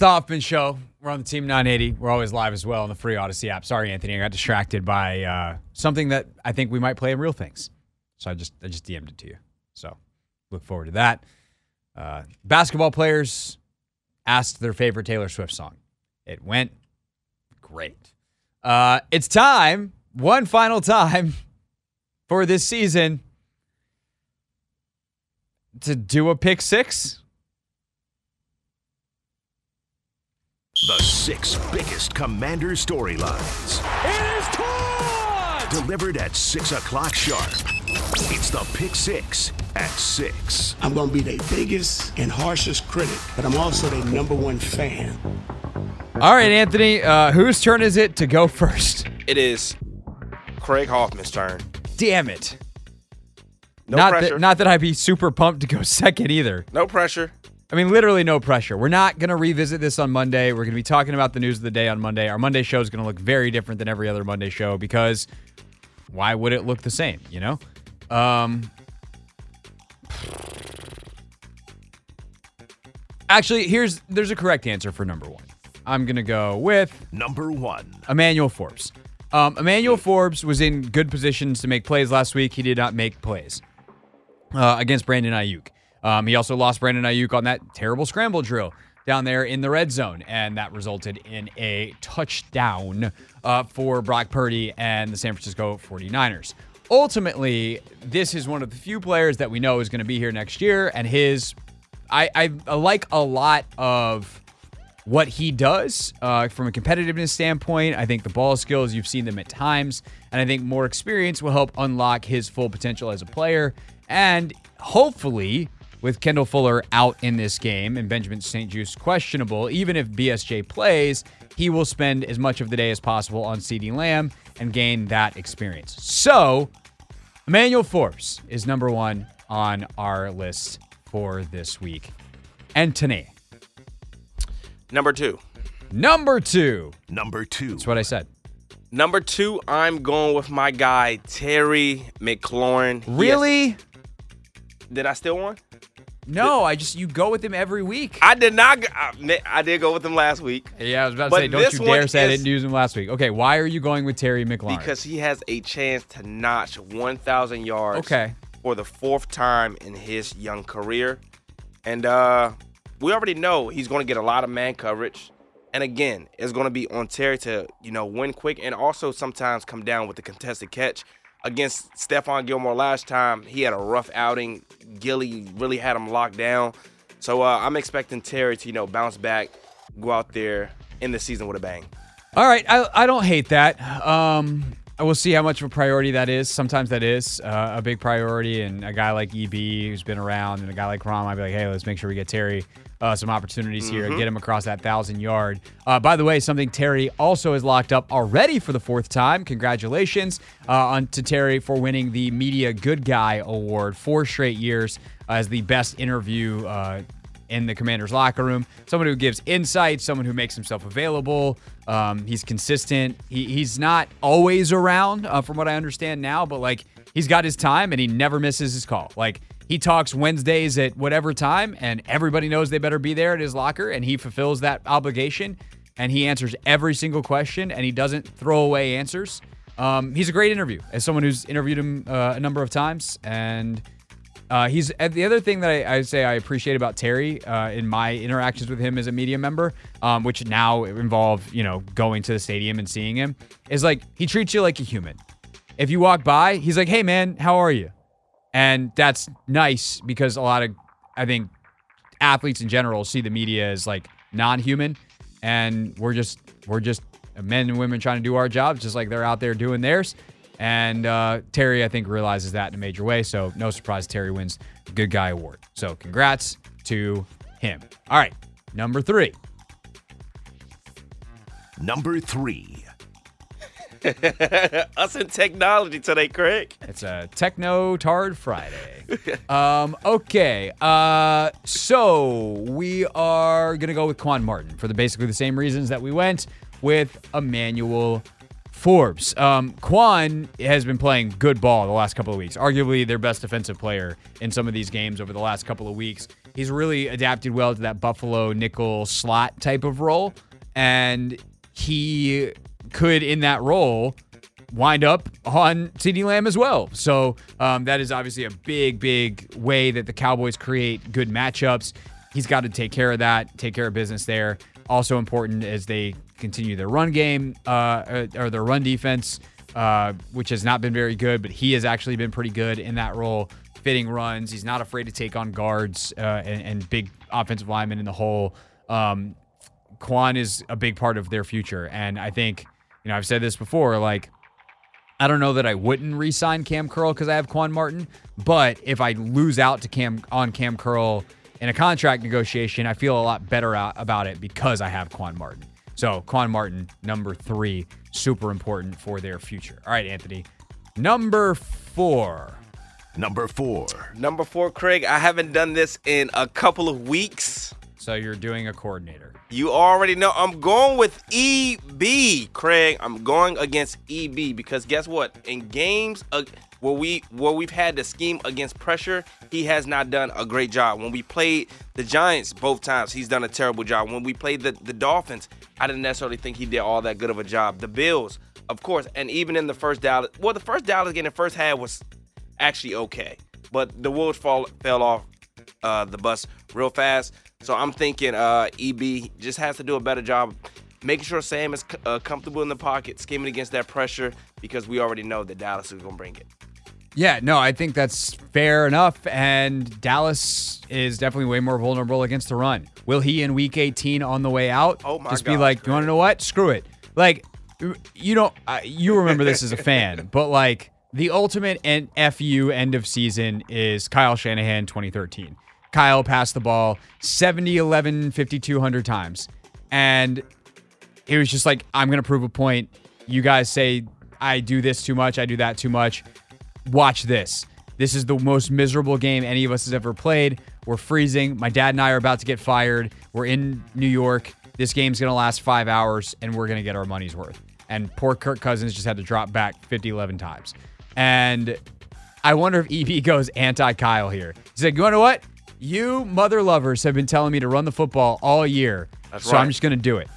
the Hoffman Show. We're on the Team 980. We're always live as well on the free Audacy app. Sorry, Anthony, I got distracted by uh, something that I think we might play in real things. So I just I just DM'd it to you. So look forward to that. Uh, basketball players asked their favorite Taylor Swift song. It went great. Uh, it's time, one final time for this season, to do a pick six. The six biggest Commander storylines. It is caught! Delivered at 6 o'clock sharp. It's the Pick Six at 6. I'm going to be their biggest and harshest critic, but I'm also their number one fan. All right, Anthony, uh, whose turn is it to go first? It is Craig Hoffman's turn. Damn it. No not pressure. That, not that I'd be super pumped to go second either. no pressure. I mean, literally no pressure. We're not going to revisit this on Monday. We're going to be talking about the news of the day on Monday. Our Monday show is going to look very different than every other Monday show because why would it look the same, you know? Um, actually, here's there's a correct answer for number one. I'm going to go with Number 1. Emmanuel Forbes. Um, Emmanuel Forbes was in good positions to make plays last week. He did not make plays uh, against Brandon Aiyuk. Um, he also lost Brandon Aiyuk on that terrible scramble drill down there in the red zone, and that resulted in a touchdown uh, for Brock Purdy and the San Francisco 49ers. Ultimately, this is one of the few players that we know is going to be here next year, and his I, I like a lot of what he does uh, from a competitiveness standpoint. I think the ball skills, you've seen them at times. And I think more experience will help unlock his full potential as a player. And hopefully, with Kendall Fuller out in this game and Benjamin St-Juste questionable, even if BSJ plays, he will spend as much of the day as possible on CeeDee Lamb and gain that experience. So, Emmanuel Forbes is number one on our list for this week. And Tanae, Number two. number two. Number 2. That's what I said. Number two, I'm going with my guy Terry McLaurin. He has- Really? did I steal one? No, I just you go with him every week. I did not. I, I did go with him last week yeah, I was about to say, don't you dare say I didn't use him last week. Okay, why are you going with Terry McLaurin? because he has a chance to notch 1,000 yards. Okay. For the fourth time in his young career, and uh, we already know he's going to get a lot of man coverage. And again, it's going to be on Terry to you know win quick and also sometimes come down with the contested catch. Against Stephon Gilmore last time, he had a rough outing. Gilly really had him locked down. So uh, I'm expecting Terry to you know bounce back, go out there in the season with a bang. All right, I, I don't hate that. Um, I will see how much of a priority that is. Sometimes that is uh, a big priority, and a guy like EB who's been around, and a guy like Rom, I'd be like, hey, let's make sure we get Terry uh, some opportunities here and get him across that thousand yard. Uh, by the way, something Terry also has locked up already for the fourth time. Congratulations uh, on to Terry for winning the Media Good Guy Award four straight years as the best interview uh, in the commander's locker room. Someone who gives insight, someone who makes himself available. Um, he's consistent. He, he's not always around, uh, from what I understand now, but like he's got his time and he never misses his call. Like he talks Wednesdays at whatever time, and everybody knows they better be there at his locker, and he fulfills that obligation. And he answers every single question, and he doesn't throw away answers. Um, he's a great interview as someone who's interviewed him uh, a number of times, and uh, he's and the other thing that I, I say I appreciate about Terry uh, in my interactions with him as a media member, um, which now involve you know going to the stadium and seeing him, is like he treats you like a human. If you walk by, he's like, "Hey man, how are you?" And that's nice because a lot of I think athletes in general see the media as like non-human, and we're just we're just men and women trying to do our jobs, just like they're out there doing theirs. And uh, Terry, I think, realizes that in a major way. So no surprise, Terry wins the Good Guy Award. So congrats to him. All right, number three. Number 3. Us in technology today, Craig. It's a Techno Tard Friday. um, okay. Uh, so we are gonna go with Quan Martin for the basically the same reasons that we went with Emmanuel Forbes. Um, Quan has been playing good ball the last couple of weeks. Arguably their best defensive player in some of these games over the last couple of weeks. He's really adapted well to that Buffalo nickel slot type of role. And he could, in that role, wind up on CeeDee Lamb as well. So um, that is obviously a big, big way that the Cowboys create good matchups. He's got to take care of that, take care of business there. Also important as they continue their run game uh, or their run defense, uh, which has not been very good, but he has actually been pretty good in that role, fitting runs. He's not afraid to take on guards uh, and, and, big offensive linemen in the hole. Um, Quan is a big part of their future, and I think you know I've said this before, like I don't know that I wouldn't re-sign Cam Curl because I have Quan Martin, but if I lose out to Cam on Cam Curl in a contract negotiation, I feel a lot better about it because I have Quan Martin. So Quan Martin, number three, super important for their future. All right, Anthony, number four. Number four. Number four, Craig. I haven't done this in a couple of weeks. So you're doing a coordinator. You already know I'm going with EB, Craig. I'm going against EB because guess what? In games uh, where we where we've had the scheme against pressure, he has not done a great job. When we played the Giants both times, he's done a terrible job. When we played the, the Dolphins, I didn't necessarily think he did all that good of a job. The Bills, of course, and even in the first Dallas, well, the first Dallas game, the first half was actually okay, but the Wolves fall, fell off uh, the bus real fast. So I'm thinking uh, EB just has to do a better job making sure Sam is uh, comfortable in the pocket, scheming against that pressure because we already know that Dallas is going to bring it. Yeah, no, I think that's fair enough. And Dallas is definitely way more vulnerable against the run. Will he in week 18 on the way out oh my just gosh, be like, you want to know what? Screw it. Like, you don't, uh, you remember this as a fan, but like the ultimate and FU end of season is Kyle Shanahan 2013. Kyle passed the ball 70, 11, 5,200 times. And it was just like, I'm going to prove a point. You guys say I do this too much, I do that too much. Watch this. This is the most miserable game any of us has ever played. We're freezing. My dad and I are about to get fired. We're in New York. This game's going to last five hours, and we're going to get our money's worth. And poor Kirk Cousins just had to drop back 50, 11 times. And I wonder if EB goes anti Kyle here. He's like, you know what? You mother lovers have been telling me to run the football all year. That's so right. I'm just going to do it.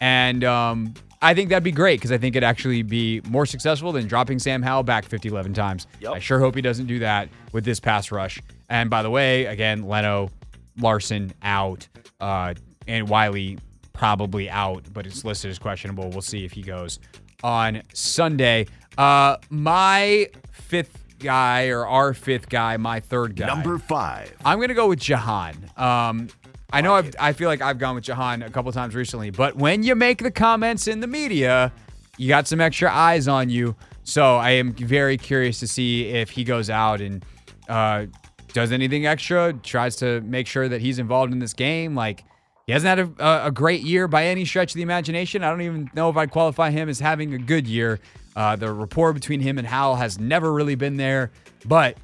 And um, I think that'd be great because I think it'd actually be more successful than dropping Sam Howell back 50, 11 times. Yep. I sure hope he doesn't do that with this pass rush. And by the way, again, Leno, Larson out, uh, and Wylie probably out, but it's listed as questionable. We'll see if he goes on Sunday. Uh, my fifth guy or our fifth guy, my third guy. Number five. I'm gonna go with Jahan. Um, I know I've, I feel like I've gone with Jahan a couple times recently, but when you make the comments in the media, you got some extra eyes on you. So I am very curious to see if he goes out and uh, does anything extra, tries to make sure that he's involved in this game. Like he hasn't had a, a great year by any stretch of the imagination. I don't even know if I'd qualify him as having a good year. Uh, the rapport between him and Howell has never really been there. But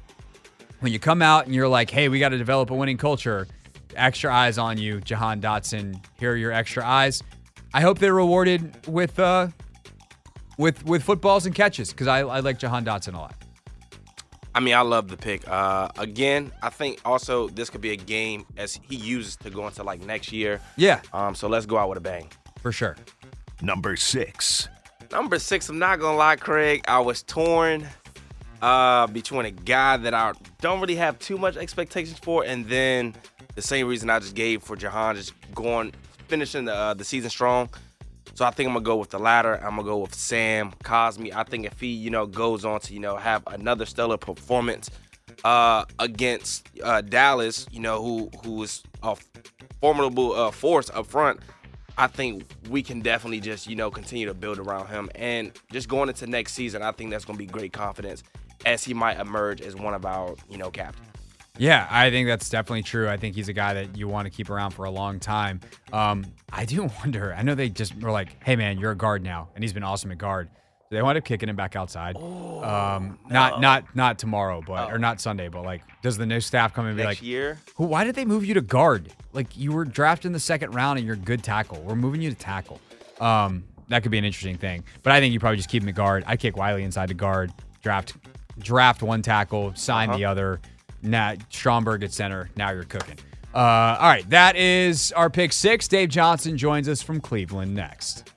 when you come out and you're like, hey, we got to develop a winning culture, extra eyes on you, Jahan Dotson. Here are your extra eyes. I hope they're rewarded with uh, with with footballs and catches because I, I like Jahan Dotson a lot. I mean, I love the pick. Uh, again, I think also this could be a game as he uses to go into like next year. Yeah, Um, so let's go out with a bang. for sure. Number six. Number six, I'm not gonna lie, Craig. I was torn uh, between a guy that I don't really have too much expectations for, and then the same reason I just gave for Jahan, just going finishing the uh, the season strong. So I think I'm gonna go with the latter. I'm gonna go with Sam Cosmi. I think if he, you know, goes on to, you know, have another stellar performance uh, against uh, Dallas, you know, who who is a formidable uh, force up front. I think we can definitely just, you know, continue to build around him. And just going into next season, I think that's to be great confidence as he might emerge as one of our, you know, captains. Yeah, I think that's definitely true. I think he's a guy that you want to keep around for a long time. Um, I do wonder. I know they just were like, "Hey, man, you're a guard now," and he's been awesome at guard. They wind up kicking him back outside. um, not not not tomorrow, but or not Sunday, but like, does the new staff come in and be like, year, "Who? Why did they move you to guard? Like you were drafted in the second round and you're good tackle. We're moving you to tackle." Um, that could be an interesting thing. But I think you probably just keep him at guard. I kick Wylie inside to guard, draft draft one tackle, sign the other. Now Stromberg at center. Now you're cooking. Uh, all right, that is our pick six. Dave Johnson joins us from Cleveland next.